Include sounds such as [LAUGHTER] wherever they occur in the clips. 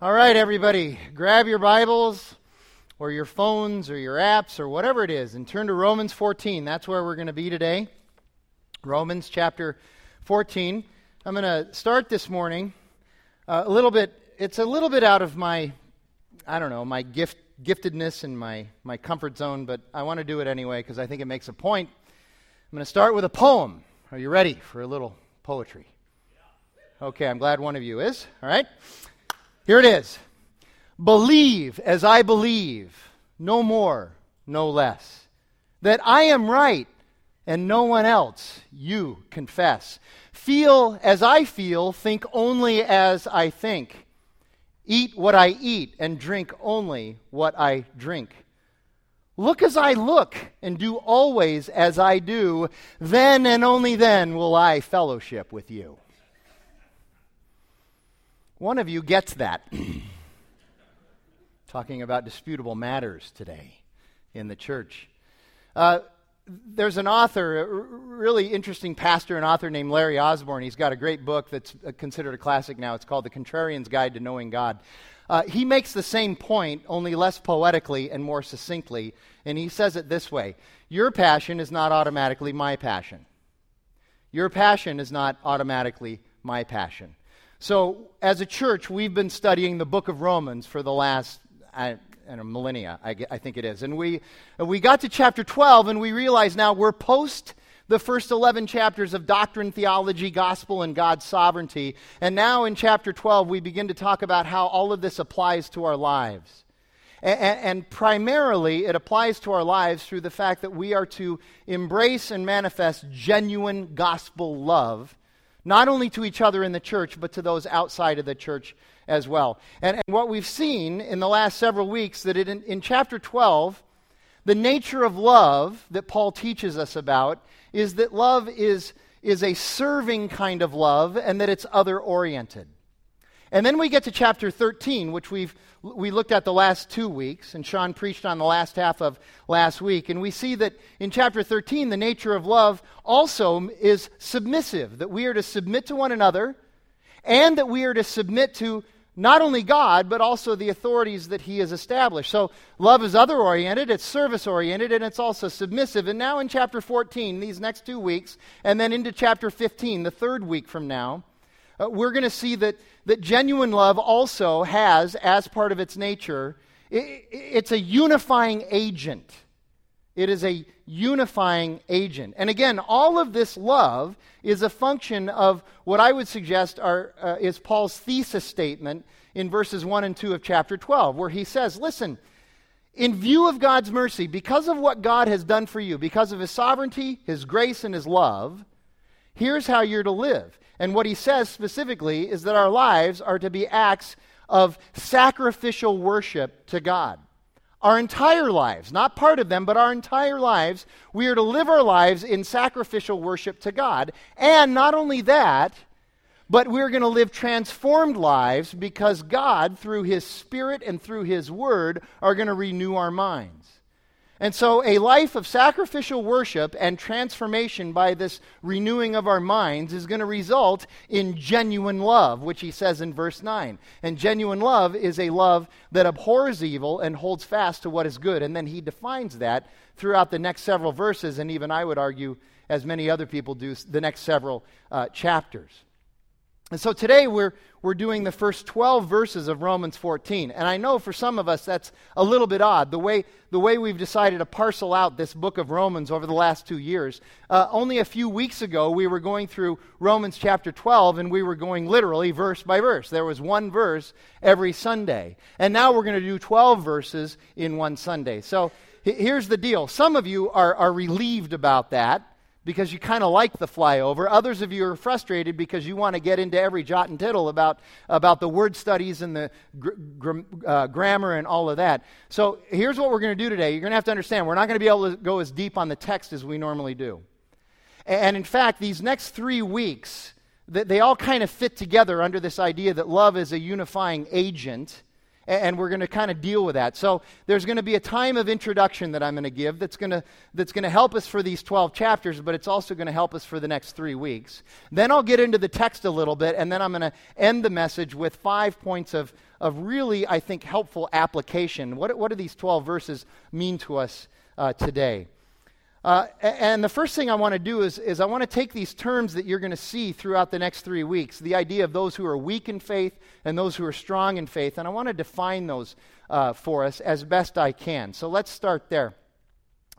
All right, everybody, grab your Bibles or your phones or your apps or whatever it is and turn to Romans 14. That's where we're going to be today. Romans chapter 14. I'm going to start this morning uh, a little bit, it's a little bit out of my, I don't know, my gift, giftedness and my, my comfort zone, but I want to do it anyway because I think it makes a point. I'm going to start with a poem. Are you ready for a little poetry? Okay, I'm glad one of you is. All right. Here it is Believe as I believe, no more, no less. That I am right and no one else, you confess. Feel as I feel, think only as I think. Eat what I eat and drink only what I drink. Look as I look and do always as I do. Then and only then will I fellowship with you. One of you gets that. [CLEARS THROAT] Talking about disputable matters today in the church. Uh, there's an author, a really interesting pastor and author named Larry Osborne. He's got a great book that's uh, considered a classic now. It's called The Contrarian's Guide to Knowing God. Uh, he makes the same point, only less poetically and more succinctly, and he says it this way Your passion is not automatically my passion. Your passion is not automatically my passion. So, as a church, we've been studying the book of Romans for the last I, I know, millennia, I, I, think it is. And we, we got to chapter 12, and we realize now we're post the first 11 chapters of doctrine, theology, gospel, and God's sovereignty. And now in chapter 12, we begin to talk about how all of this applies to our lives. And, and, primarily, it applies to our lives through the fact that we are to embrace and manifest genuine gospel love not only to each other in the church, but to those outside of the church as well. And, and what we've seen in the last several weeks, that in, in chapter 12, the nature of love that Paul teaches us about is that love is, is a serving kind of love and that it's other oriented. And then we get to chapter 13, which we've we looked at the last two weeks, and Sean preached on the last half of last week. And we see that in chapter 13, the nature of love also is submissive, that we are to submit to one another, and that we are to submit to not only God, but also the authorities that He has established. So love is other oriented, it's service oriented, and it's also submissive. And now in chapter 14, these next two weeks, and then into chapter 15, the third week from now, uh, we're going to see that, that genuine love also has, as part of its nature, it, it's a unifying agent. It is a unifying agent. And again, all of this love is a function of what I would suggest are, uh, is Paul's thesis statement in verses 1 and 2 of chapter 12, where he says, Listen, in view of God's mercy, because of what God has done for you, because of his sovereignty, his grace, and his love, here's how you're to live. And what he says specifically is that our lives are to be acts of sacrificial worship to God. Our entire lives, not part of them, but our entire lives, we are to live our lives in sacrificial worship to God. And not only that, but we're going to live transformed lives because God, through His Spirit and through His Word, are going to renew our minds. And so, a life of sacrificial worship and transformation by this renewing of our minds is going to result in genuine love, which he says in verse 9. And genuine love is a love that abhors evil and holds fast to what is good. And then he defines that throughout the next several verses, and even I would argue, as many other people do, the next several uh, chapters. And so today we're, we're doing the first 12 verses of Romans 14. And I know for some of us that's a little bit odd, the way, the way we've decided to parcel out this book of Romans over the last two years. Uh, only a few weeks ago, we were going through Romans chapter 12, and we were going literally verse by verse. There was one verse every Sunday. And now we're going to do 12 verses in one Sunday. So here's the deal some of you are, are relieved about that because you kind of like the flyover. Others of you are frustrated because you want to get into every jot and tittle about, about the word studies and the gr- gr- uh, grammar and all of that. So here's what we're going to do today. You're going to have to understand we're not going to be able to go as deep on the text as we normally do. And in fact, these next three weeks, they all kind of fit together under this idea that love is a unifying agent and we're going to kind of deal with that. So there's going to be a time of introduction that I'm going to give that's going to that's going to help us for these 12 chapters, but it's also going to help us for the next 3 weeks. Then I'll get into the text a little bit and then I'm going to end the message with 5 points of of really, I think, helpful application. What, what do these 12 verses mean to us uh, today? Uh, and the first thing I want to do is, is I want to take these terms that you're going to see throughout the next three weeks the idea of those who are weak in faith and those who are strong in faith, and I want to define those uh, for us as best I can. So let's start there.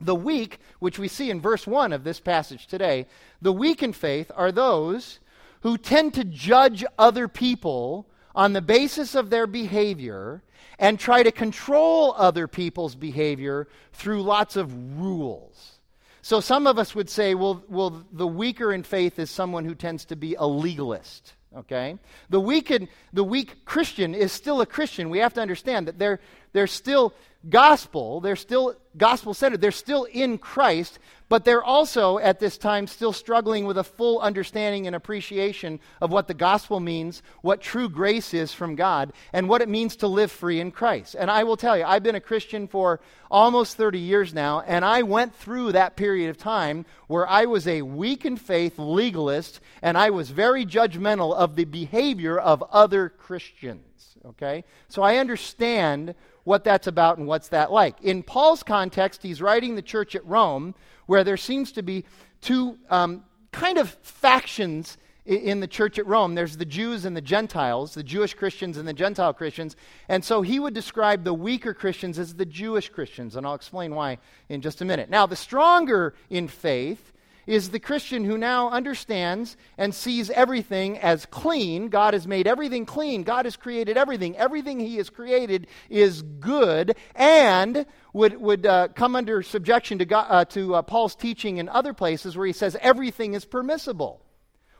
The weak, which we see in verse 1 of this passage today, the weak in faith are those who tend to judge other people on the basis of their behavior and try to control other people's behavior through lots of rules. So some of us would say, well, well, the weaker in faith is someone who tends to be a legalist. Okay? The weak, the weak Christian is still a Christian. We have to understand that they're, they're still gospel, they're still gospel centered, they're still in Christ, but they're also at this time still struggling with a full understanding and appreciation of what the gospel means, what true grace is from God, and what it means to live free in Christ. And I will tell you, I've been a Christian for almost 30 years now, and I went through that period of time where I was a weak in faith legalist, and I was very judgmental of the behavior of other Christians. Okay? So I understand what that's about and what's that like. In Paul's context, he's writing the church at Rome, where there seems to be two um, kind of factions in the church at Rome. There's the Jews and the Gentiles, the Jewish Christians and the Gentile Christians. And so he would describe the weaker Christians as the Jewish Christians, and I'll explain why in just a minute. Now, the stronger in faith is the Christian who now understands and sees everything as clean. God has made everything clean. God has created everything. Everything He has created is good and would, would uh, come under subjection to, God, uh, to uh, Paul's teaching in other places where he says everything is permissible.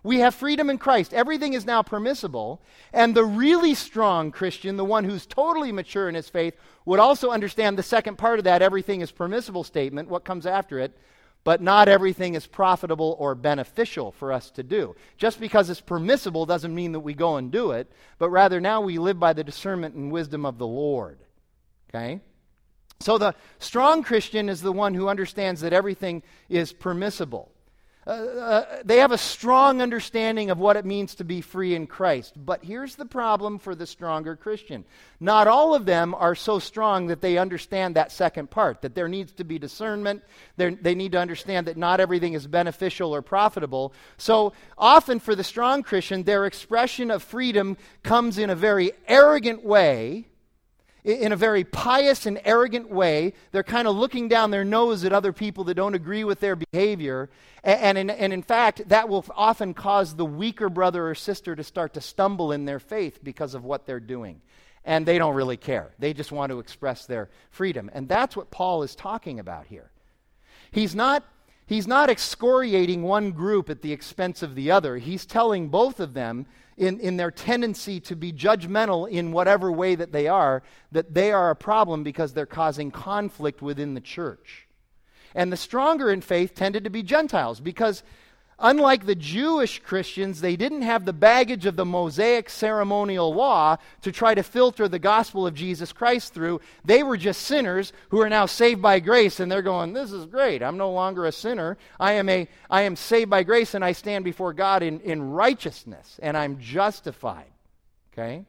We have freedom in Christ. Everything is now permissible. And the really strong Christian, the one who's totally mature in his faith, would also understand the second part of that everything is permissible statement, what comes after it, but not everything is profitable or beneficial for us to do. Just because it's permissible doesn't mean that we go and do it, but rather now we live by the discernment and wisdom of the Lord. Okay? So the strong Christian is the one who understands that everything is permissible. Uh, uh, they have a strong understanding of what it means to be free in Christ. But here's the problem for the stronger Christian. Not all of them are so strong that they understand that second part, that there needs to be discernment. They're, they need to understand that not everything is beneficial or profitable. So often for the strong Christian, their expression of freedom comes in a very arrogant way in a very pious and arrogant way. They're kind of looking down their nose at other people that don't agree with their behavior. And, and, in, and in fact, that will often cause the weaker brother or sister to start to stumble in their faith because of what they're doing. And they don't really care. They just want to express their freedom. And that's what Paul is talking about here. He's not, he's not excoriating one group at the expense of the other, he's telling both of them in, in their tendency to be judgmental in whatever way that they are, that they are a problem because they're causing conflict within the church. And the stronger in faith tended to be Gentiles because Unlike the Jewish Christians, they didn't have the baggage of the Mosaic ceremonial law to try to filter the gospel of Jesus Christ through. They were just sinners who are now saved by grace, and they're going, This is great. I'm no longer a sinner. I am, a, I am saved by grace, and I stand before God in, in righteousness, and I'm justified. Okay?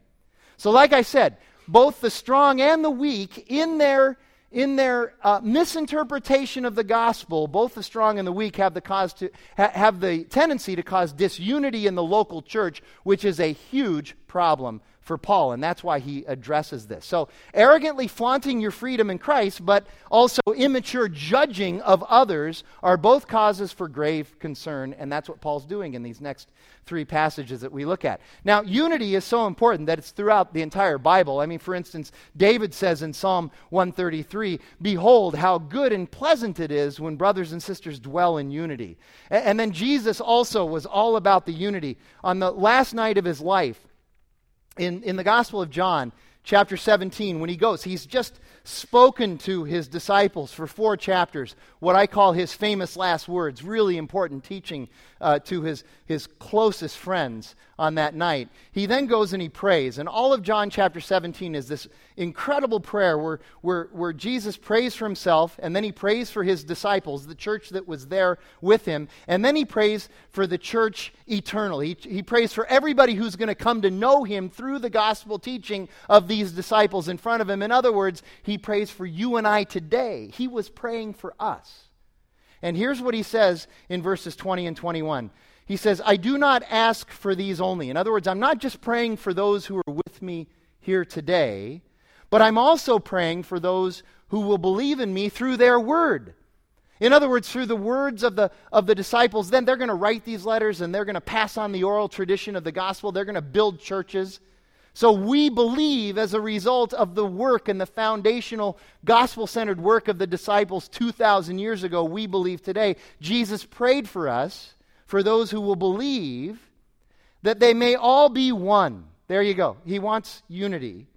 So, like I said, both the strong and the weak, in their in their uh, misinterpretation of the gospel, both the strong and the weak have the, cause to, ha- have the tendency to cause disunity in the local church, which is a huge problem for Paul, and that's why he addresses this. So, arrogantly flaunting your freedom in Christ, but also immature judging of others are both causes for grave concern, and that's what Paul's doing in these next three passages that we look at. Now, unity is so important that it's throughout the entire Bible. I mean, for instance, David says in Psalm 133 Behold, how good and pleasant it is when brothers and sisters dwell in unity. And then Jesus also was all about the unity. On the last night of his life, in, in the Gospel of John, chapter 17, when he goes, he's just spoken to his disciples for four chapters, what I call his famous last words, really important teaching uh, to his, his closest friends on that night. He then goes and he prays. And all of John chapter 17 is this incredible prayer where, where, where Jesus prays for himself, and then he prays for his disciples, the church that was there with him, and then he prays for the church eternal. He, he prays for everybody who's going to come to know him through the gospel teaching of these disciples in front of him. In other words, he prays for you and I today. He was praying for us. And here's what he says in verses 20 and 21. He says, I do not ask for these only. In other words, I'm not just praying for those who are with me here today, but I'm also praying for those who will believe in me through their word. In other words, through the words of the, of the disciples, then they're going to write these letters and they're going to pass on the oral tradition of the gospel. They're going to build churches. So we believe as a result of the work and the foundational gospel centered work of the disciples 2,000 years ago, we believe today. Jesus prayed for us, for those who will believe, that they may all be one. There you go. He wants unity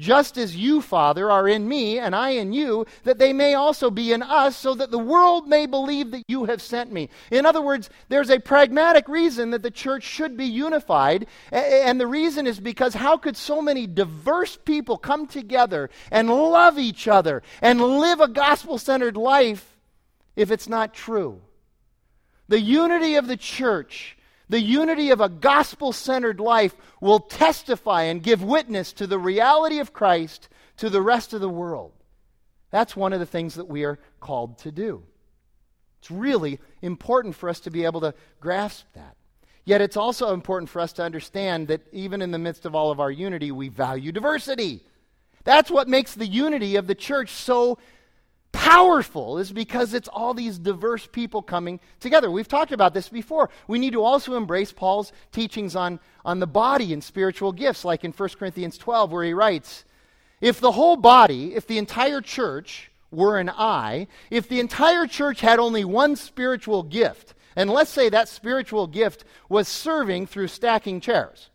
just as you, Father, are in me and I in you, that they may also be in us, so that the world may believe that you have sent me. In other words, there's a pragmatic reason that the church should be unified, and the reason is because how could so many diverse people come together and love each other and live a gospel centered life if it's not true? The unity of the church the unity of a gospel centered life will testify and give witness to the reality of Christ to the rest of the world. That's one of the things that we are called to do. It's really important for us to be able to grasp that. Yet it's also important for us to understand that even in the midst of all of our unity, we value diversity. That's what makes the unity of the church so powerful is because it's all these diverse people coming together. We've talked about this before. We need to also embrace Paul's teachings on, on the body and spiritual gifts, like in 1 Corinthians 12, where he writes If the whole body, if the entire church were an eye, if the entire church had only one spiritual gift, and let's say that spiritual gift was serving through stacking chairs.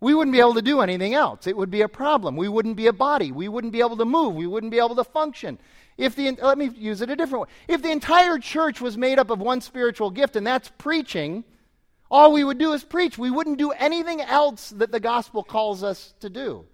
We wouldn't be able to do anything else. It would be a problem. We wouldn't be a body. We wouldn't be able to move. We wouldn't be able to function. If the, let me use it a different way. If the entire church was made up of one spiritual gift, and that's preaching, all we would do is preach. We wouldn't do anything else that the gospel calls us to do.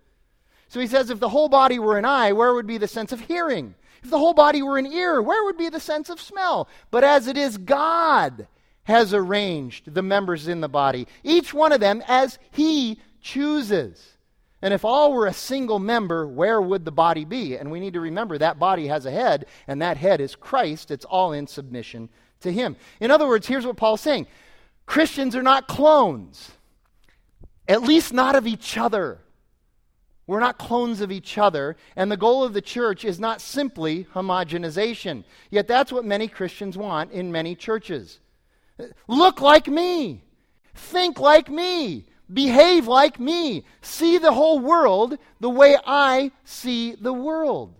So he says, if the whole body were an eye, where would be the sense of hearing? If the whole body were an ear, where would be the sense of smell? But as it is, God has arranged the members in the body, each one of them as he chooses. And if all were a single member, where would the body be? And we need to remember that body has a head, and that head is Christ. It's all in submission to Him. In other words, here's what Paul's saying Christians are not clones, at least not of each other. We're not clones of each other, and the goal of the church is not simply homogenization. Yet that's what many Christians want in many churches. Look like me, think like me, behave like me, see the whole world the way I see the world.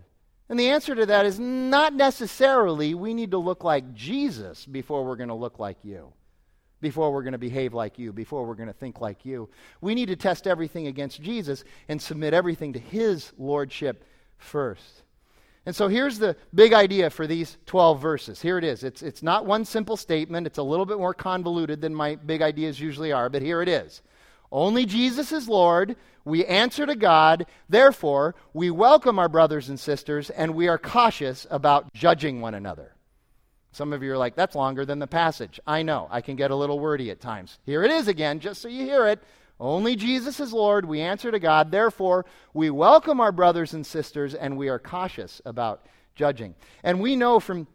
And the answer to that is not necessarily we need to look like Jesus before we're going to look like you, before we're going to behave like you, before we're going to think like you. We need to test everything against Jesus and submit everything to his lordship first. And so here's the big idea for these 12 verses. Here it is. It's, it's not one simple statement, it's a little bit more convoluted than my big ideas usually are, but here it is. Only Jesus is Lord. We answer to God. Therefore, we welcome our brothers and sisters, and we are cautious about judging one another. Some of you are like, that's longer than the passage. I know. I can get a little wordy at times. Here it is again, just so you hear it. Only Jesus is Lord. We answer to God. Therefore, we welcome our brothers and sisters, and we are cautious about judging. And we know from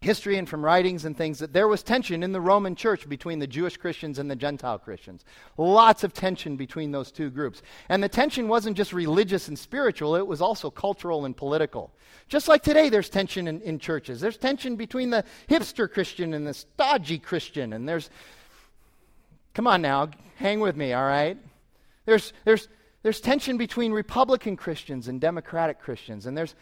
history and from writings and things that there was tension in the Roman church between the Jewish Christians and the Gentile Christians. Lots of tension between those two groups. And the tension wasn't just religious and spiritual, it was also cultural and political. Just like today, there's tension in, in churches. There's tension between the hipster Christian and the stodgy Christian. And there's, come on now, hang with me, all right? There's, there's, there's tension between Republican Christians and Democratic Christians. And there's,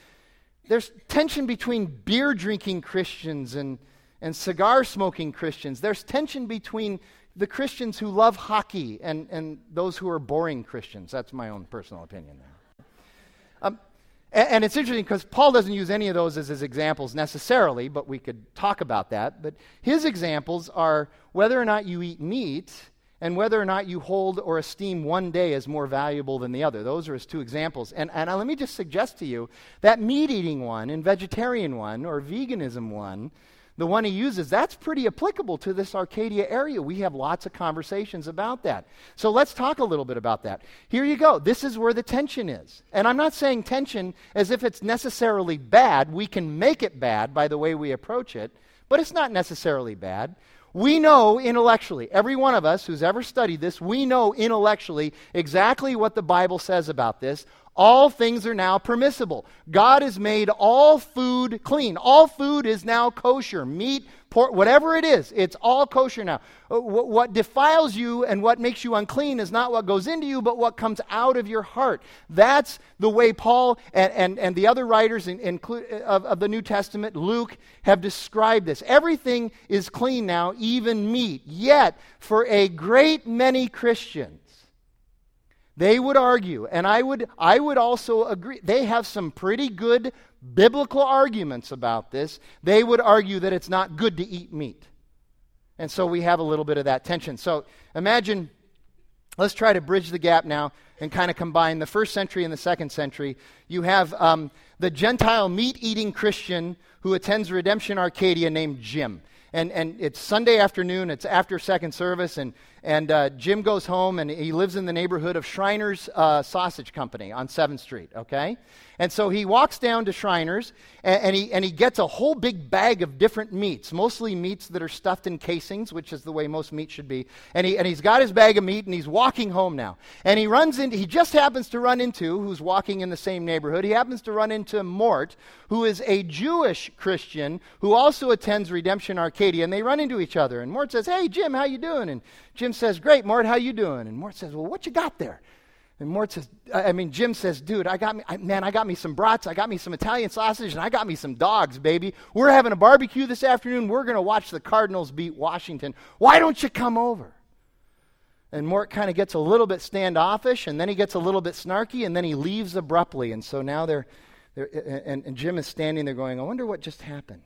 there's tension between beer drinking Christians and, and cigar smoking Christians. There's tension between the Christians who love hockey and, and those who are boring Christians. That's my own personal opinion there. Um, and, and it's interesting because Paul doesn't use any of those as his examples necessarily, but we could talk about that. But his examples are whether or not you eat meat and whether or not you hold or esteem one day as more valuable than the other. Those are his two examples. And, and let me just suggest to you that meat eating one and vegetarian one or veganism one, the one he uses, that's pretty applicable to this Arcadia area. We have lots of conversations about that. So let's talk a little bit about that. Here you go. This is where the tension is. And I'm not saying tension as if it's necessarily bad. We can make it bad by the way we approach it, but it's not necessarily bad. We know intellectually, every one of us who's ever studied this, we know intellectually exactly what the Bible says about this. All things are now permissible. God has made all food clean. All food is now kosher. Meat, pork, whatever it is, it's all kosher now. Uh, what defiles you and what makes you unclean is not what goes into you, but what comes out of your heart. That's the way Paul and, and, and the other writers in, in, of, of the New Testament, Luke, have described this. Everything is clean now, even meat. Yet, for a great many Christians, they would argue, and I would, I would also agree, they have some pretty good biblical arguments about this. They would argue that it's not good to eat meat. And so we have a little bit of that tension. So imagine, let's try to bridge the gap now and kind of combine the first century and the second century. You have um, the Gentile meat eating Christian who attends Redemption Arcadia named Jim and, and it's Sunday afternoon, it's after second service, and, and uh, Jim goes home and he lives in the neighborhood of Schreiner's uh, Sausage Company on 7th Street, okay? And so he walks down to Schreiner's and, and, he, and he gets a whole big bag of different meats, mostly meats that are stuffed in casings, which is the way most meat should be. And, he, and he's got his bag of meat and he's walking home now. And he runs into, he just happens to run into, who's walking in the same neighborhood, he happens to run into Mort, who is a Jewish Christian who also attends Redemption Arcadia. And they run into each other. And Mort says, Hey, Jim, how you doing? And Jim says, Great, Mort, how you doing? And Mort says, Well, what you got there? And Mort says, I mean, Jim says, dude, I got me, I, man, I got me some brats, I got me some Italian sausage, and I got me some dogs, baby. We're having a barbecue this afternoon. We're going to watch the Cardinals beat Washington. Why don't you come over? And Mort kind of gets a little bit standoffish, and then he gets a little bit snarky, and then he leaves abruptly. And so now they're, they're and, and Jim is standing there going, I wonder what just happened.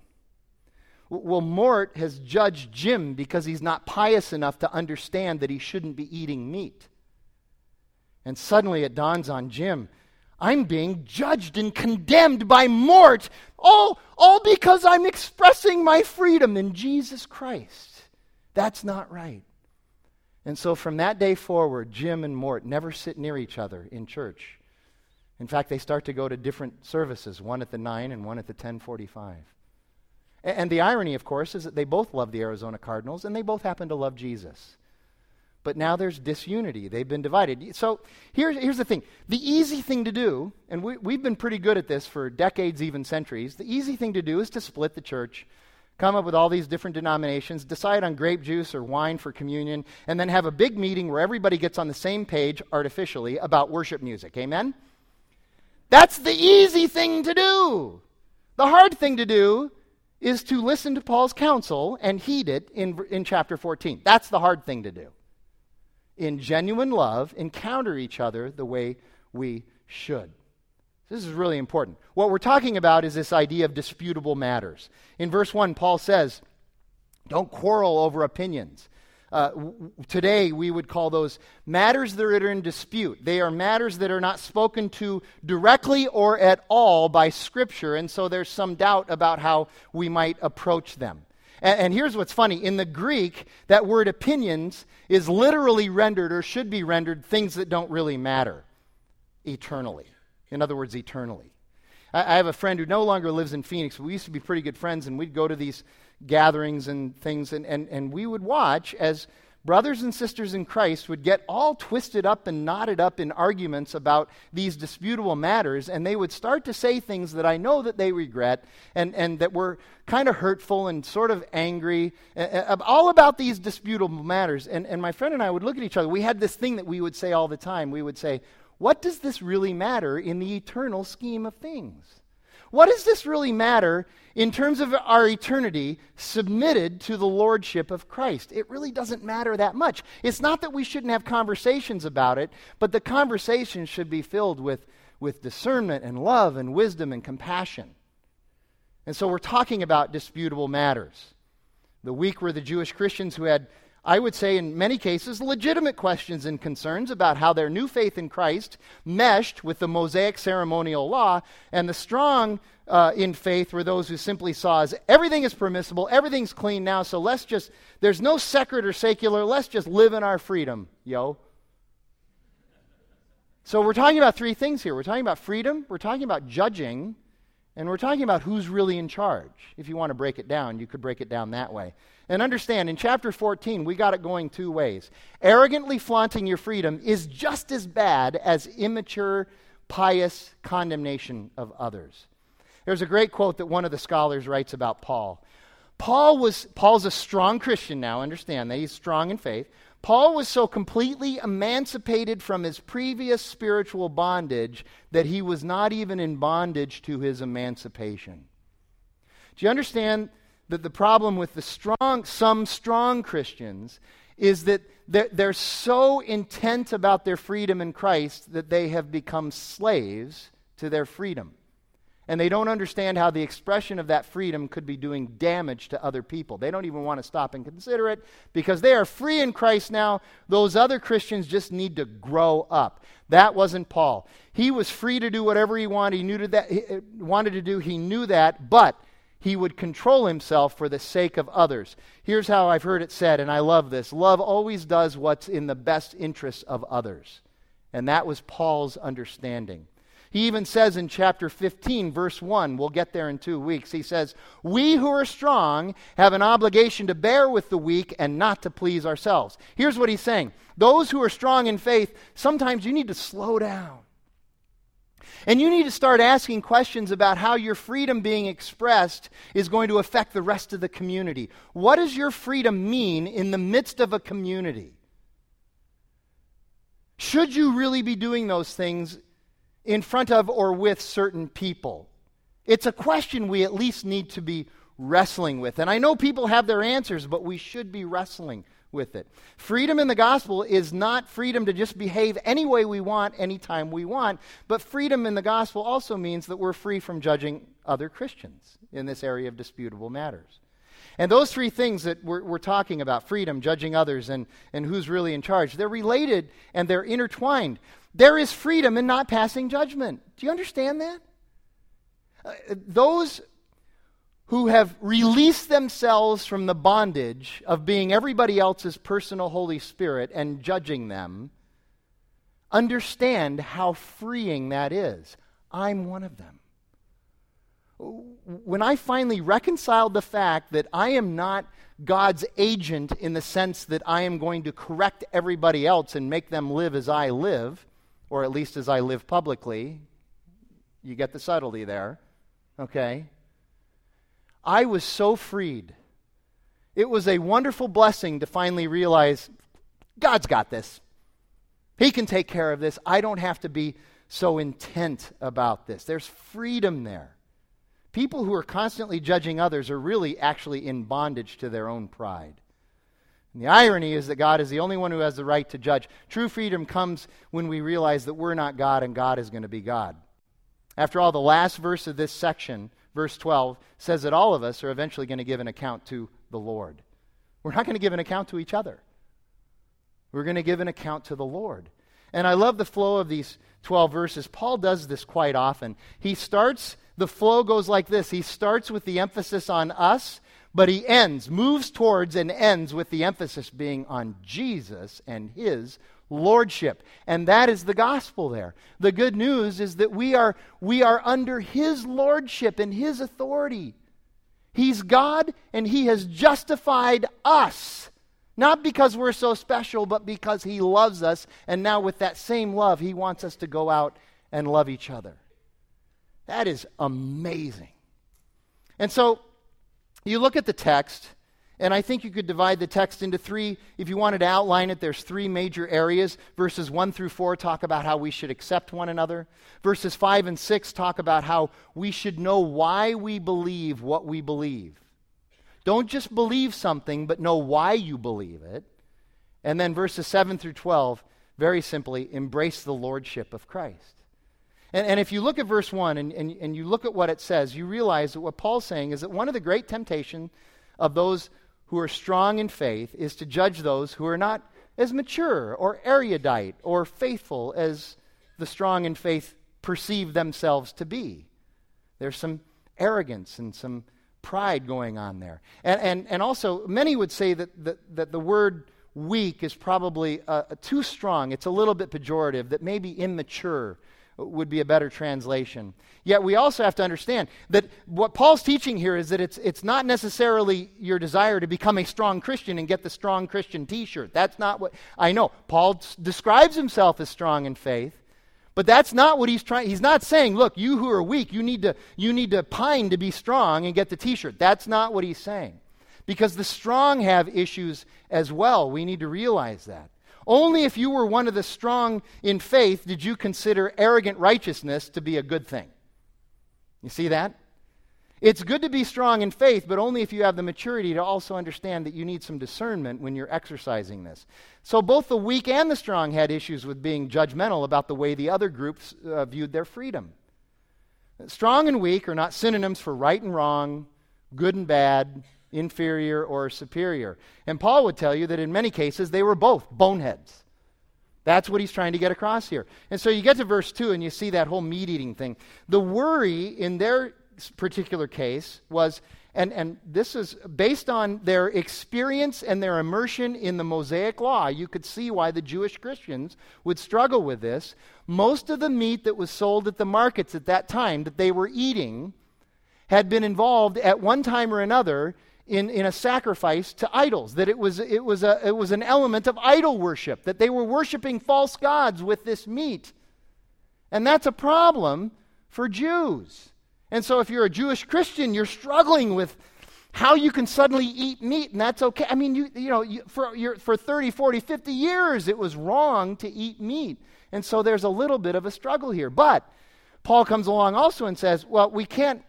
Well, Mort has judged Jim because he's not pious enough to understand that he shouldn't be eating meat. And suddenly it dawns on Jim I'm being judged and condemned by Mort, all, all because I'm expressing my freedom in Jesus Christ. That's not right. And so from that day forward, Jim and Mort never sit near each other in church. In fact, they start to go to different services, one at the 9 and one at the 1045. And the irony, of course, is that they both love the Arizona Cardinals and they both happen to love Jesus. But now there's disunity. They've been divided. So here's, here's the thing the easy thing to do, and we, we've been pretty good at this for decades, even centuries, the easy thing to do is to split the church, come up with all these different denominations, decide on grape juice or wine for communion, and then have a big meeting where everybody gets on the same page artificially about worship music. Amen? That's the easy thing to do. The hard thing to do is to listen to Paul's counsel and heed it in, in chapter 14. That's the hard thing to do. In genuine love, encounter each other the way we should. This is really important. What we're talking about is this idea of disputable matters. In verse 1, Paul says, Don't quarrel over opinions. Uh, w- today, we would call those matters that are in dispute. They are matters that are not spoken to directly or at all by Scripture, and so there's some doubt about how we might approach them. And, here's what's funny in the Greek, that word opinions is literally rendered, or should be rendered, things that don't really matter eternally. In other words, eternally. I, I have a friend who no longer lives in Phoenix. We used to be pretty good friends, and we'd go to these gatherings and things, and, and, and we would watch as brothers and sisters in Christ would get all twisted up and knotted up in arguments about these disputable matters, and they would start to say things that I know that they regret and, and that were kind of hurtful and sort of angry, all about these disputable matters. And, and my friend and I would look at each other. We had this thing that we would say all the time. We would say, What does this really matter in the eternal scheme of things? What does this really matter in terms of our eternity submitted to the lordship of Christ? It really doesn't matter that much. It's not that we shouldn't have conversations about it, but the conversation should be filled with, with discernment and love and wisdom and compassion. And so we're talking about disputable matters. The weak were the Jewish Christians who had I would say, in many cases, legitimate questions and concerns about how their new faith in Christ meshed with the Mosaic ceremonial law. And the strong uh, in faith were those who simply saw as everything is permissible, everything's clean now, so let's just, there's no sacred or secular, let's just live in our freedom, yo. So we're talking about three things here. We're talking about freedom, we're talking about judging, and we're talking about who's really in charge. If you want to break it down, you could break it down that way. And understand, in chapter 14, we got it going two ways. Arrogantly flaunting your freedom is just as bad as immature, pious condemnation of others. There's a great quote that one of the scholars writes about Paul. Paul was Paul's a strong Christian now, understand that he's strong in faith. Paul was so completely emancipated from his previous spiritual bondage that he was not even in bondage to his emancipation. Do you understand that the problem with the strong, some strong Christians is that they're, they're so intent about their freedom in Christ that they have become slaves to their freedom. And they don't understand how the expression of that freedom could be doing damage to other people. They don't even want to stop and consider it because they are free in Christ now. Those other Christians just need to grow up. That wasn't Paul. He was free to do whatever he wanted. He knew that he uh, wanted to do. He knew that, but he would control himself for the sake of others. Here's how I've heard it said, and I love this love always does what's in the best interest of others. And that was Paul's understanding. He even says in chapter 15, verse 1, we'll get there in two weeks. He says, We who are strong have an obligation to bear with the weak and not to please ourselves. Here's what he's saying Those who are strong in faith, sometimes you need to slow down. And you need to start asking questions about how your freedom being expressed is going to affect the rest of the community. What does your freedom mean in the midst of a community? Should you really be doing those things in front of or with certain people? It's a question we at least need to be wrestling with. And I know people have their answers, but we should be wrestling with it. Freedom in the gospel is not freedom to just behave any way we want, anytime we want, but freedom in the gospel also means that we're free from judging other Christians in this area of disputable matters. And those three things that we're, we're, talking about freedom, judging others, and, and who's really in charge they're related and they're intertwined. There is freedom in not passing judgment. Do you understand that? Uh, those who have released themselves from the bondage of being everybody else's personal Holy Spirit and judging them understand how freeing that is. I'm one of them. When I finally reconciled the fact that I am not God's agent in the sense that I am going to correct everybody else and make them live as I live, or at least as I live publicly, you get the subtlety there, okay? I was so freed. It was a wonderful blessing to finally realize God's got this. He can take care of this. I don't have to be so intent about this. There's freedom there. People who are constantly judging others are really actually in bondage to their own pride. And the irony is that God is the only one who has the right to judge. True freedom comes when we realize that we're not God and God is going to be God. After all, the last verse of this section verse 12, says that all of us are eventually going to give an account to the Lord. We're not going to give an account to each other. We're going to give an account to the Lord. And I love the flow of these 12 verses. Paul does this quite often. He starts, the flow goes like this he starts with the emphasis on us, but he ends, moves towards, and ends with the emphasis being on Jesus and his lordship. And that is the gospel there. The good news is that we are, we are under his lordship and his authority. He's God and he has justified us. Not because we're so special, but because he loves us. And now, with that same love, he wants us to go out and love each other. That is amazing. And so, you look at the text, and I think you could divide the text into three. If you wanted to outline it, there's three major areas. Verses 1 through 4 talk about how we should accept one another. Verses 5 and 6 talk about how we should know why we believe what we believe. Don't just believe something, but know why you believe it. And then verses 7 through 12, very simply, embrace the lordship of Christ. And, and if you look at verse 1 and, and, and you look at what it says, you realize that what Paul's saying is that one of the great temptations of those who are strong in faith is to judge those who are not as mature or erudite or faithful as the strong in faith perceive themselves to be. There's some arrogance and some pride going on there. And, and, and also, many would say that, that, that the word weak is probably uh, too strong. It's a little bit pejorative, that maybe immature would be a better translation. Yet we also have to understand that what Paul's teaching here is that it's, it's not necessarily your desire to become a strong Christian and get the strong Christian t shirt. That's not what I know. Paul describes himself as strong in faith. But that's not what he's trying. He's not saying, look, you who are weak, you need to, you need to pine to be strong and get the t shirt. That's not what he's saying. Because the strong have issues as well. We need to realize that. Only if you were one of the strong in faith did you consider arrogant righteousness to be a good thing. You see that? It's good to be strong in faith, but only if you have the maturity to also understand that you need some discernment when you're exercising this. So, both the weak and the strong had issues with being judgmental about the way the other groups uh, viewed their freedom. Strong and weak are not synonyms for right and wrong, good and bad, inferior or superior. And Paul would tell you that in many cases they were both boneheads. That's what he's trying to get across here. And so you get to verse 2 and you see that whole meat eating thing. The worry in their particular case was, and, and this is based on their experience and their immersion in the Mosaic law. You could see why the Jewish Christians would struggle with this. Most of the meat that was sold at the markets at that time that they were eating had been involved at one time or another in, in a sacrifice to idols, that it was, it, was a, it was an element of idol worship, that they were worshiping false gods with this meat. And that's a problem for Jews. And so if you're a Jewish Christian, you're struggling with how you can suddenly eat meat, and that's okay. I mean, you, you know, you, for, for 30, 40, 50 years, it was wrong to eat meat. And so there's a little bit of a struggle here. But Paul comes along also and says, well, we can't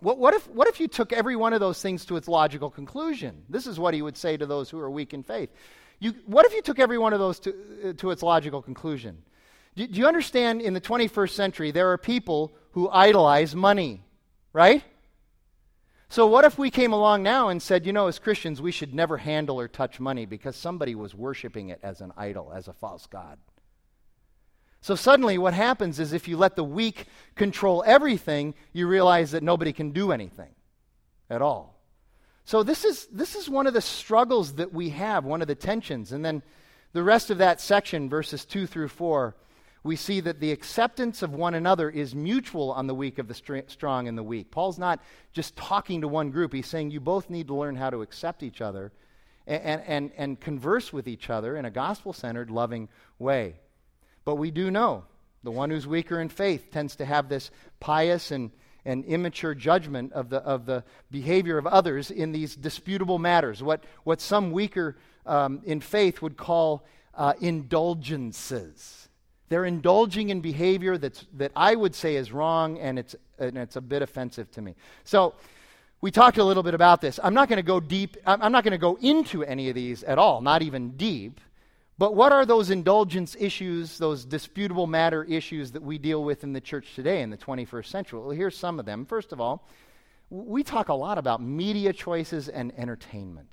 what, what, if, what if you took every one of those things to its logical conclusion? This is what he would say to those who are weak in faith. You, what if you took every one of those to, uh, to its logical conclusion? Do, do you understand in the 21st century there are people who idolize money, right? So, what if we came along now and said, you know, as Christians, we should never handle or touch money because somebody was worshiping it as an idol, as a false God? So suddenly, what happens is if you let the weak control everything, you realize that nobody can do anything at all. So, this is, this is one of the struggles that we have, one of the tensions. And then the rest of that section, verses 2 through 4, we see that the acceptance of one another is mutual on the weak of the str- strong and the weak. Paul's not just talking to one group, he's saying you both need to learn how to accept each other and, and, and converse with each other in a gospel centered, loving way. But we do know the one who's weaker in faith tends to have this pious and, and immature judgment of the, of the behavior of others in these disputable matters, what, what some weaker um, in faith would call uh, indulgences. They're indulging in behavior that's, that I would say is wrong, and it's, and it's a bit offensive to me. So, we talked a little bit about this. I'm not going to go deep, I'm not going to go into any of these at all, not even deep. But what are those indulgence issues, those disputable matter issues that we deal with in the church today in the 21st century? Well, here's some of them. First of all, we talk a lot about media choices and entertainment.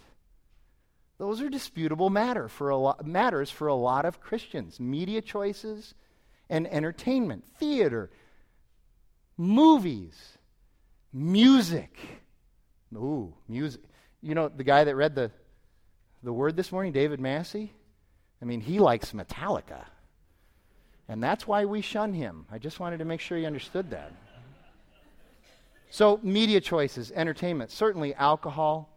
Those are disputable matter for a lot, matters for a lot of Christians. Media choices and entertainment, theater, movies, music. Ooh, music. You know, the guy that read the, the word this morning, David Massey, I mean, he likes Metallica. And that's why we shun him. I just wanted to make sure you understood that. So, media choices, entertainment, certainly alcohol,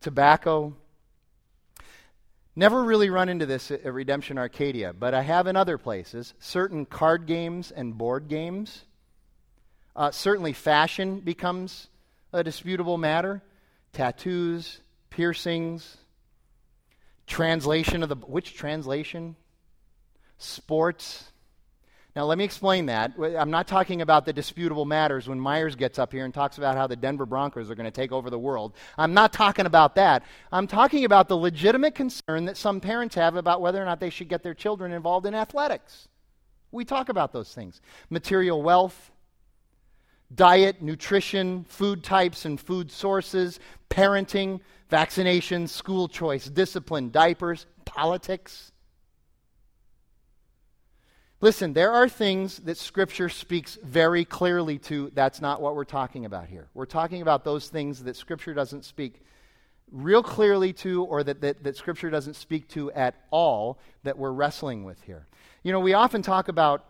tobacco. Never really run into this at Redemption Arcadia, but I have in other places certain card games and board games. Uh, certainly, fashion becomes a disputable matter. Tattoos, piercings, translation of the which translation? Sports. Now, let me explain that. I'm not talking about the disputable matters when Myers gets up here and talks about how the Denver Broncos are going to take over the world. I'm not talking about that. I'm talking about the legitimate concern that some parents have about whether or not they should get their children involved in athletics. We talk about those things material wealth, diet, nutrition, food types and food sources, parenting, vaccinations, school choice, discipline, diapers, politics. Listen, there are things that Scripture speaks very clearly to. That's not what we're talking about here. We're talking about those things that Scripture doesn't speak real clearly to or that, that, that Scripture doesn't speak to at all that we're wrestling with here. You know, we often talk about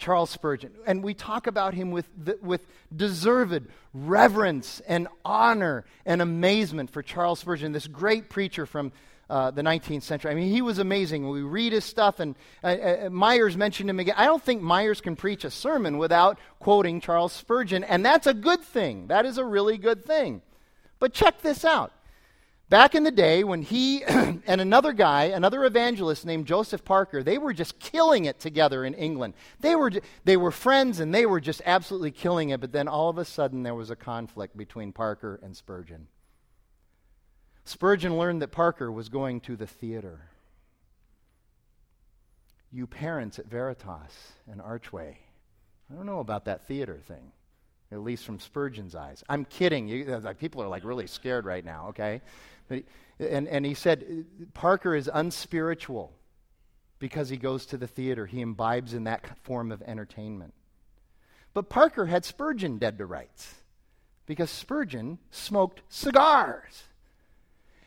Charles Spurgeon, and we talk about him with, the, with deserved reverence and honor and amazement for Charles Spurgeon, this great preacher from uh, the 19th century. I mean, he was amazing. We read his stuff, and uh, uh, Myers mentioned him again. I don't think Myers can preach a sermon without quoting Charles Spurgeon, and that's a good thing. That is a really good thing. But check this out. Back in the day when he [CLEARS THROAT] and another guy, another evangelist named Joseph Parker, they were just killing it together in England. They were, they were friends and they were just absolutely killing it, but then all of a sudden there was a conflict between Parker and Spurgeon. Spurgeon learned that Parker was going to the theater. You parents at Veritas and Archway, I don't know about that theater thing, at least from Spurgeon's eyes. I'm kidding. You, uh, like, people are like really scared right now, okay? And, and he said, Parker is unspiritual because he goes to the theater. He imbibes in that form of entertainment. But Parker had Spurgeon dead to rights because Spurgeon smoked cigars.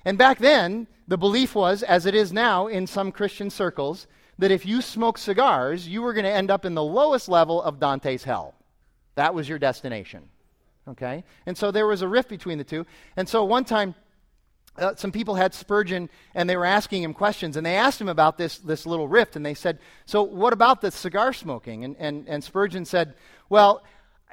And back then, the belief was, as it is now in some Christian circles, that if you smoked cigars, you were going to end up in the lowest level of Dante's hell. That was your destination. Okay? And so there was a rift between the two. And so one time, uh, some people had Spurgeon and they were asking him questions, and they asked him about this, this little rift, and they said, So, what about the cigar smoking? And, and, and Spurgeon said, Well,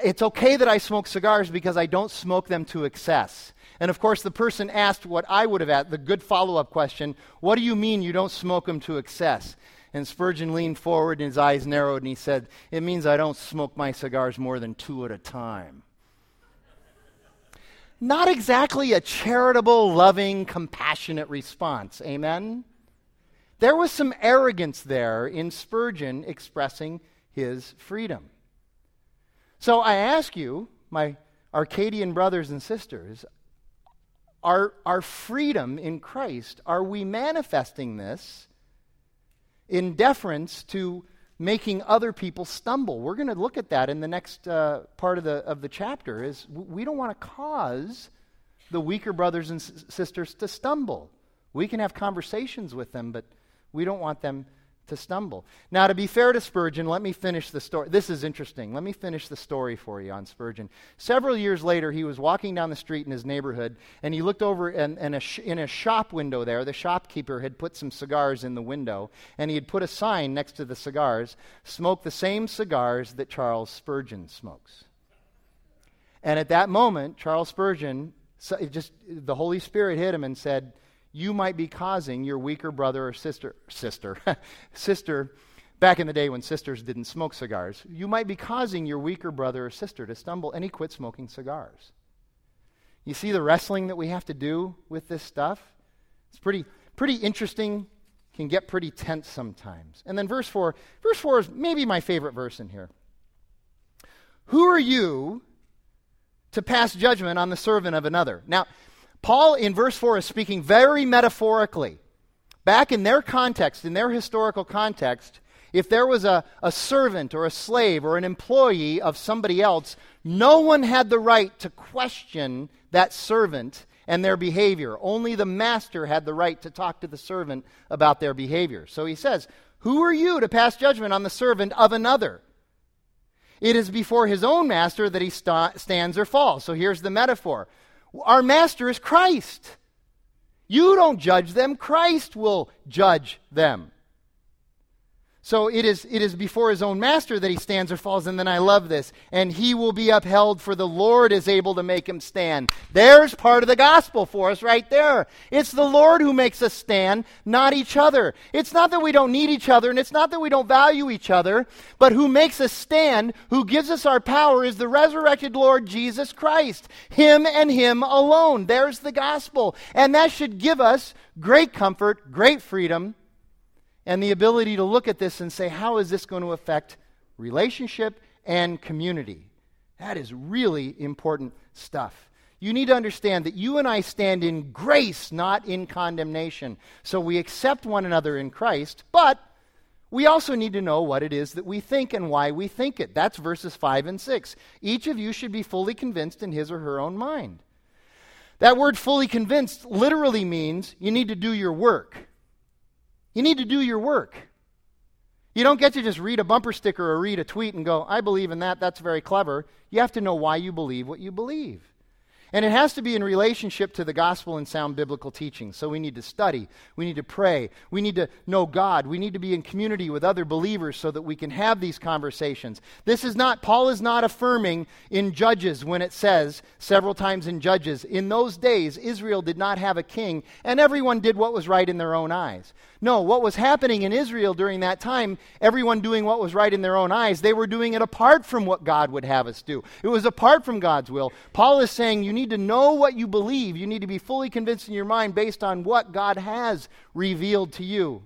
it's okay that I smoke cigars because I don't smoke them to excess. And of course, the person asked what I would have asked, the good follow up question What do you mean you don't smoke them to excess? And Spurgeon leaned forward and his eyes narrowed and he said, It means I don't smoke my cigars more than two at a time. Not exactly a charitable, loving, compassionate response. Amen? There was some arrogance there in Spurgeon expressing his freedom. So I ask you, my Arcadian brothers and sisters, our, our freedom in Christ, are we manifesting this in deference to making other people stumble? We're going to look at that in the next uh, part of the, of the chapter is we don't want to cause the weaker brothers and s- sisters to stumble. We can have conversations with them, but we don't want them to stumble. Now, to be fair to Spurgeon, let me finish the story. This is interesting. Let me finish the story for you on Spurgeon. Several years later, he was walking down the street in his neighborhood, and he looked over in, in, a, sh- in a shop window there. The shopkeeper had put some cigars in the window, and he had put a sign next to the cigars smoke the same cigars that Charles Spurgeon smokes. And at that moment, Charles Spurgeon, so just the Holy Spirit hit him and said, you might be causing your weaker brother or sister, sister, [LAUGHS] sister, back in the day when sisters didn't smoke cigars, you might be causing your weaker brother or sister to stumble, and he quit smoking cigars. You see the wrestling that we have to do with this stuff? It's pretty, pretty interesting, can get pretty tense sometimes. And then verse 4, verse 4 is maybe my favorite verse in here. Who are you to pass judgment on the servant of another? Now, Paul in verse 4 is speaking very metaphorically. Back in their context, in their historical context, if there was a, a servant or a slave or an employee of somebody else, no one had the right to question that servant and their behavior. Only the master had the right to talk to the servant about their behavior. So he says, Who are you to pass judgment on the servant of another? It is before his own master that he sta- stands or falls. So here's the metaphor our master is Christ. You don't judge them, Christ will judge them. So it is, it is before his own master that he stands or falls. And then I love this. And he will be upheld, for the Lord is able to make him stand. There's part of the gospel for us right there. It's the Lord who makes us stand, not each other. It's not that we don't need each other, and it's not that we don't value each other, but who makes us stand, who gives us our power, is the resurrected Lord Jesus Christ. Him and him alone. There's the gospel. And that should give us great comfort, great freedom and the ability to look at this and say, how is this going to affect relationship and community? That is really important stuff. You need to understand that you and I stand in grace, not in condemnation. So we accept one another in Christ, but we also need to know what it is that we think and why we think it. That's verses 5 and 6. Each of you should be fully convinced in his or her own mind. That word fully convinced literally means you need to do your work. You need to do your work. You don't get to just read a bumper sticker or read a tweet and go, I believe in that, that's very clever. You have to know why you believe what you believe. And it has to be in relationship to the gospel and sound biblical teaching. So we need to study. We need to pray. We need to know God. We need to be in community with other believers so that we can have these conversations. This is not, Paul is not affirming in Judges when it says, several times in Judges, in those days Israel did not have a king and everyone did what was right in their own eyes. No, what was happening in Israel during that time, everyone doing what was right in their own eyes, they were doing it apart from what God would have us do. It was apart from God's will. Paul is saying you need to know what you believe. You need to be fully convinced in your mind based on what God has revealed to you.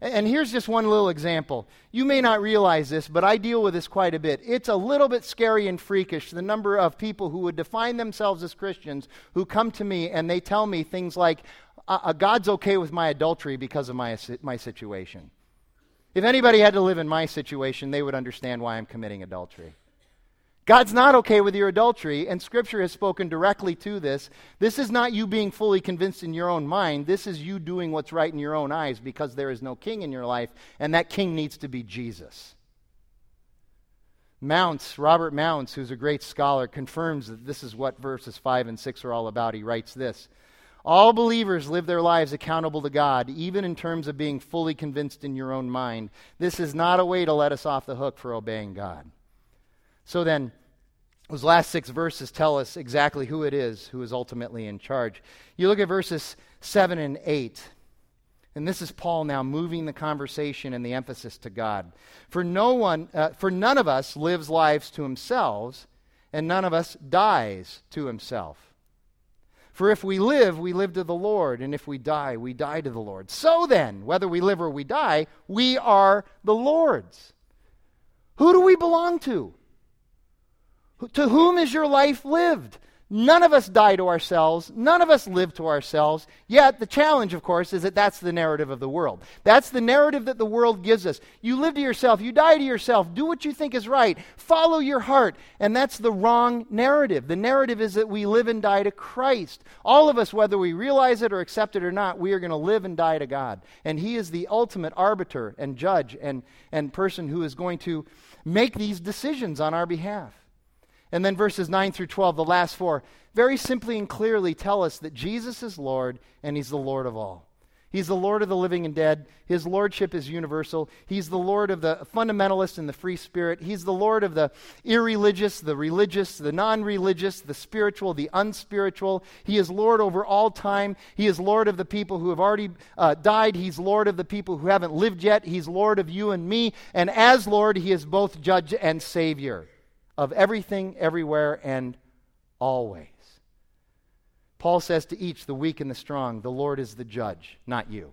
And here's just one little example. You may not realize this, but I deal with this quite a bit. It's a little bit scary and freakish the number of people who would define themselves as Christians who come to me and they tell me things like, uh, uh, God's okay with my adultery because of my, my situation. If anybody had to live in my situation, they would understand why I'm committing adultery. God's not okay with your adultery, and Scripture has spoken directly to this. This is not you being fully convinced in your own mind. This is you doing what's right in your own eyes because there is no king in your life, and that king needs to be Jesus. Mounce, Robert Mounce, who's a great scholar, confirms that this is what verses 5 and 6 are all about. He writes this all believers live their lives accountable to God, even in terms of being fully convinced in your own mind. This is not a way to let us off the hook for obeying God. So then, those last six verses tell us exactly who it is who is ultimately in charge. You look at verses 7 and 8. And this is Paul now moving the conversation and the emphasis to God. For no one, uh, for none of us lives lives to himself, and none of us dies to himself. For if we live, we live to the Lord, and if we die, we die to the Lord. So then, whether we live or we die, we are the Lord's. Who do we belong to? To whom is your life lived? None of us die to ourselves. None of us live to ourselves. Yet, the challenge, of course, is that that's the narrative of the world. That's the narrative that the world gives us. You live to yourself. You die to yourself. Do what you think is right. Follow your heart. And that's the wrong narrative. The narrative is that we live and die to Christ. All of us, whether we realize it or accept it or not, we are going to live and die to God. And He is the ultimate arbiter and judge and, and person who is going to make these decisions on our behalf. And then verses 9 through 12, the last four, very simply and clearly tell us that Jesus is Lord and He's the Lord of all. He's the Lord of the living and dead. His lordship is universal. He's the Lord of the fundamentalist and the free spirit. He's the Lord of the irreligious, the religious, the non religious, the spiritual, the unspiritual. He is Lord over all time. He is Lord of the people who have already uh, died. He's Lord of the people who haven't lived yet. He's Lord of you and me. And as Lord, He is both judge and Savior of everything, everywhere, and always. Paul says to each, the weak and the strong, the Lord is the judge, not you.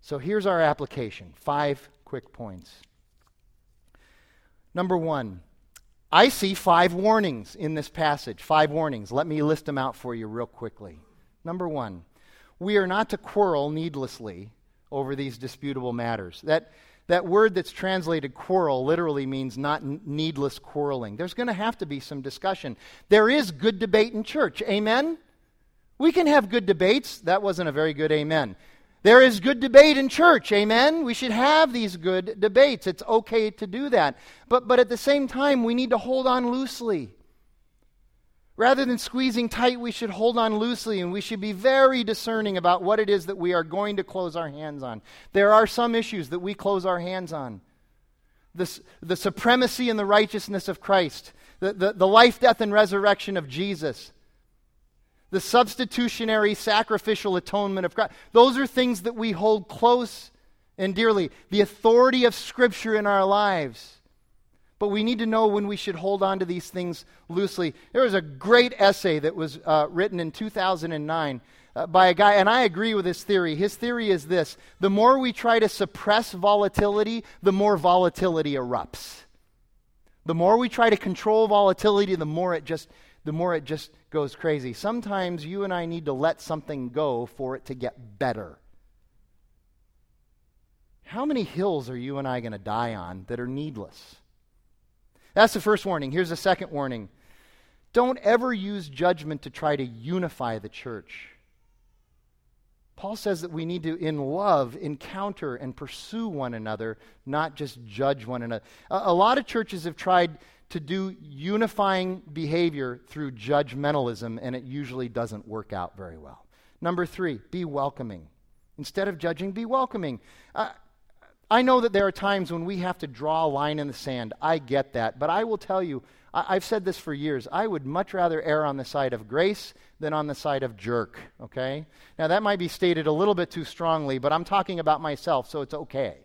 So here's our application five quick points. Number one, I see five warnings in this passage. Five warnings. Let me list them out for you real quickly. Number one, we are not to quarrel needlessly over these disputable matters. That that word that's translated quarrel literally means not needless quarreling. There's going to have to be some discussion. There is good debate in church. Amen? We can have good debates. That wasn't a very good amen. There is good debate in church. Amen? We should have these good debates. It's okay to do that. But, but at the same time, we need to hold on loosely. Rather than squeezing tight, we should hold on loosely and we should be very discerning about what it is that we are going to close our hands on. There are some issues that we close our hands on the, the supremacy and the righteousness of Christ, the, the, the life, death, and resurrection of Jesus, the substitutionary sacrificial atonement of Christ. Those are things that we hold close and dearly. The authority of Scripture in our lives but we need to know when we should hold on to these things loosely. There was a great essay that was uh, written in 2009 uh, by a guy, and I agree with his theory. His theory is this the more we try to suppress volatility, the more volatility erupts. The more we try to control volatility, the more it just the more it just goes crazy. Sometimes you and I need to let something go for it to get better. How many hills are you and I going to die on that are needless? That's the first warning. Here's the second warning. Don't ever use judgment to try to unify the church. Paul says that we need to, in love, encounter and pursue one another, not just judge one another. A, a, lot of churches have tried to do unifying behavior through judgmentalism, and it usually doesn't work out very well. Number three, be welcoming. Instead of judging, be welcoming. Uh, I know that there are times when we have to draw a line in the sand. I get that. But I will tell you, I, have said this for years. I would much rather err on the side of grace than on the side of jerk, okay? Now, that might be stated a little bit too strongly, but I'm talking about myself, so it's okay.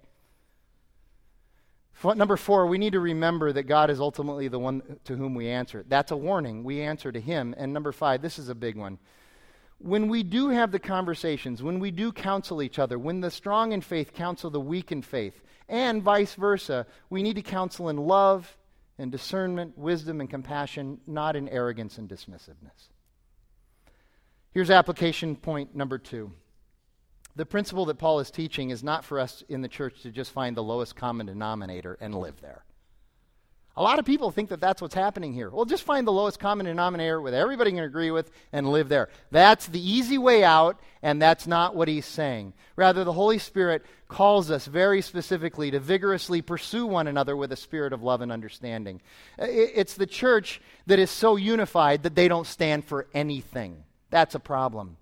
Number four, we need to remember that God is ultimately the one to whom we answer. That's a warning. We answer to Him. And number five, this is a big one when we do have the conversations, when we do counsel each other, when the strong in faith counsel the weak in faith, and vice versa, we need to counsel in love and discernment, wisdom and compassion, not in arrogance and dismissiveness. Here's application point number two. The principle that Paul is teaching is not for us in the church to just find the lowest common denominator and live there. A lot of people think that that's what's happening here. Well, just find the lowest common denominator with everybody can agree with and live there. That's the easy way out, and that's not what he's saying. Rather, the Holy Spirit calls us very specifically to vigorously pursue one another with a spirit of love and understanding. It's the church that is so unified that they don't stand for anything. That's a problem.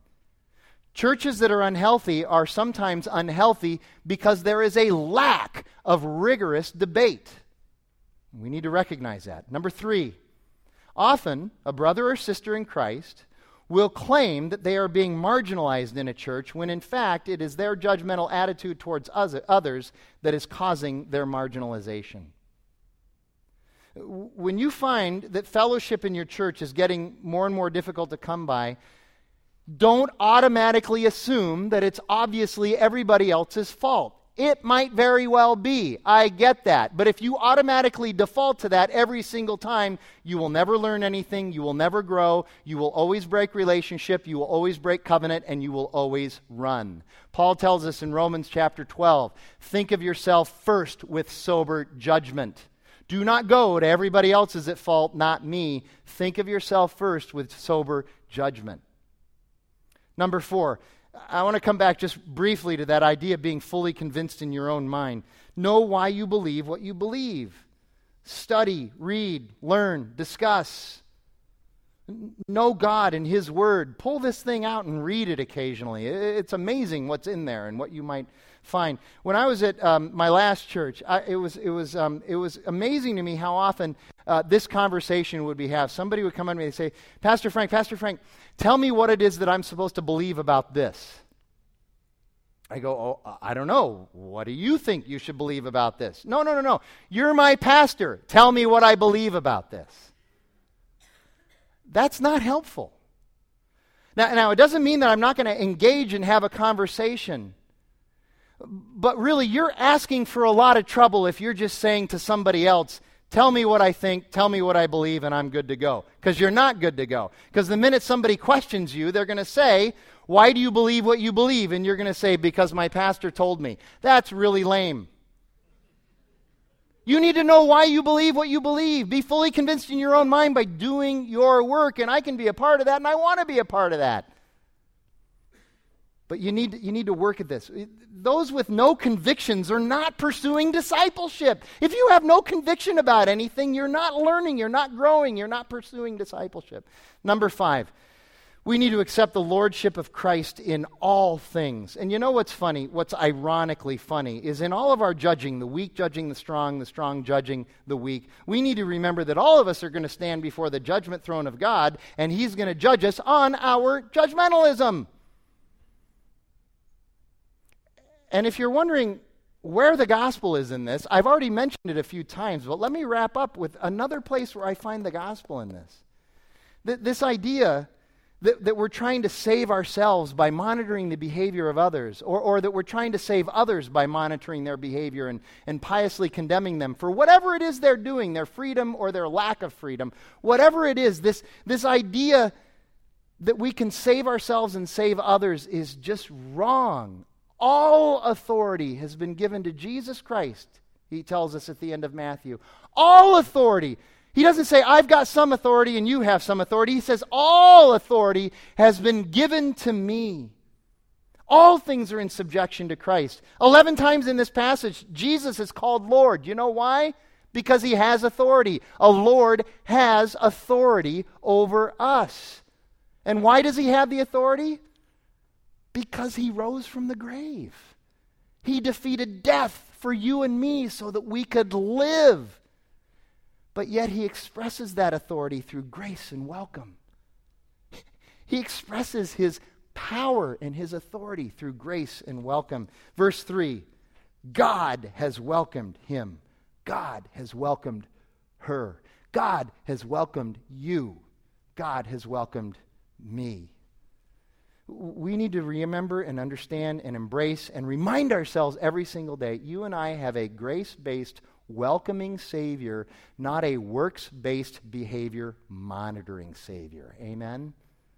Churches that are unhealthy are sometimes unhealthy because there is a lack of rigorous debate. We need to recognize that. Number three, often a brother or sister in Christ will claim that they are being marginalized in a church when in fact it is their judgmental attitude towards others that is causing their marginalization. When you find that fellowship in your church is getting more and more difficult to come by, don't automatically assume that it's obviously everybody else's fault. It might very well be. I get that. But if you automatically default to that every single time, you will never learn anything. You will never grow. You will always break relationship. You will always break covenant, and you will always run. Paul tells us in Romans chapter 12 think of yourself first with sober judgment. Do not go to everybody else is at fault, not me. Think of yourself first with sober judgment. Number four, I want to come back just briefly to that idea of being fully convinced in your own mind. Know why you believe what you believe. Study, read, learn, discuss. Know God and His Word. Pull this thing out and read it occasionally. It's amazing what's in there and what you might find. When I was at um, my last church, I, it, was, it, was, um, it was amazing to me how often uh, this conversation would be had. Somebody would come up to me and say, Pastor Frank, Pastor Frank, tell me what it is that I'm supposed to believe about this. I go, oh, I don't know. What do you think you should believe about this? No, no, no, no. You're my pastor. Tell me what I believe about this. That's not helpful. Now, now it doesn't mean that I'm not going to engage and have a conversation. But really, you're asking for a lot of trouble if you're just saying to somebody else, Tell me what I think, tell me what I believe, and I'm good to go. Because you're not good to go. Because the minute somebody questions you, they're going to say, Why do you believe what you believe? And you're going to say, Because my pastor told me. That's really lame. You need to know why you believe what you believe. Be fully convinced in your own mind by doing your work. And I can be a part of that, and I want to be a part of that. But you need, you need to work at this. Those with no convictions are not pursuing discipleship. If you have no conviction about anything, you're not learning, you're not growing, you're not pursuing discipleship. Number five, we need to accept the lordship of Christ in all things. And you know what's funny? What's ironically funny is in all of our judging, the weak judging the strong, the strong judging the weak, we need to remember that all of us are going to stand before the judgment throne of God, and He's going to judge us on our judgmentalism. And if you're wondering where the gospel is in this, I've already mentioned it a few times, but let me wrap up with another place where I find the gospel in this. Th- this idea that, that we're trying to save ourselves by monitoring the behavior of others, or, or that we're trying to save others by monitoring their behavior and, and piously condemning them for whatever it is they're doing, their freedom or their lack of freedom, whatever it is, this, this idea that we can save ourselves and save others is just wrong. All authority has been given to Jesus Christ, he tells us at the end of Matthew. All authority he doesn't say, I've got some authority and you have some authority. He says, All authority has been given to me. All things are in subjection to Christ. Eleven times in this passage, Jesus is called Lord. You know why? Because he has authority. A Lord has authority over us. And why does he have the authority? Because he rose from the grave. He defeated death for you and me so that we could live. But yet he expresses that authority through grace and welcome. He expresses his power and his authority through grace and welcome. Verse 3 God has welcomed him. God has welcomed her. God has welcomed you. God has welcomed me. We need to remember and understand and embrace and remind ourselves every single day you and I have a grace based welcoming Savior, not a works based behavior monitoring Savior. Amen?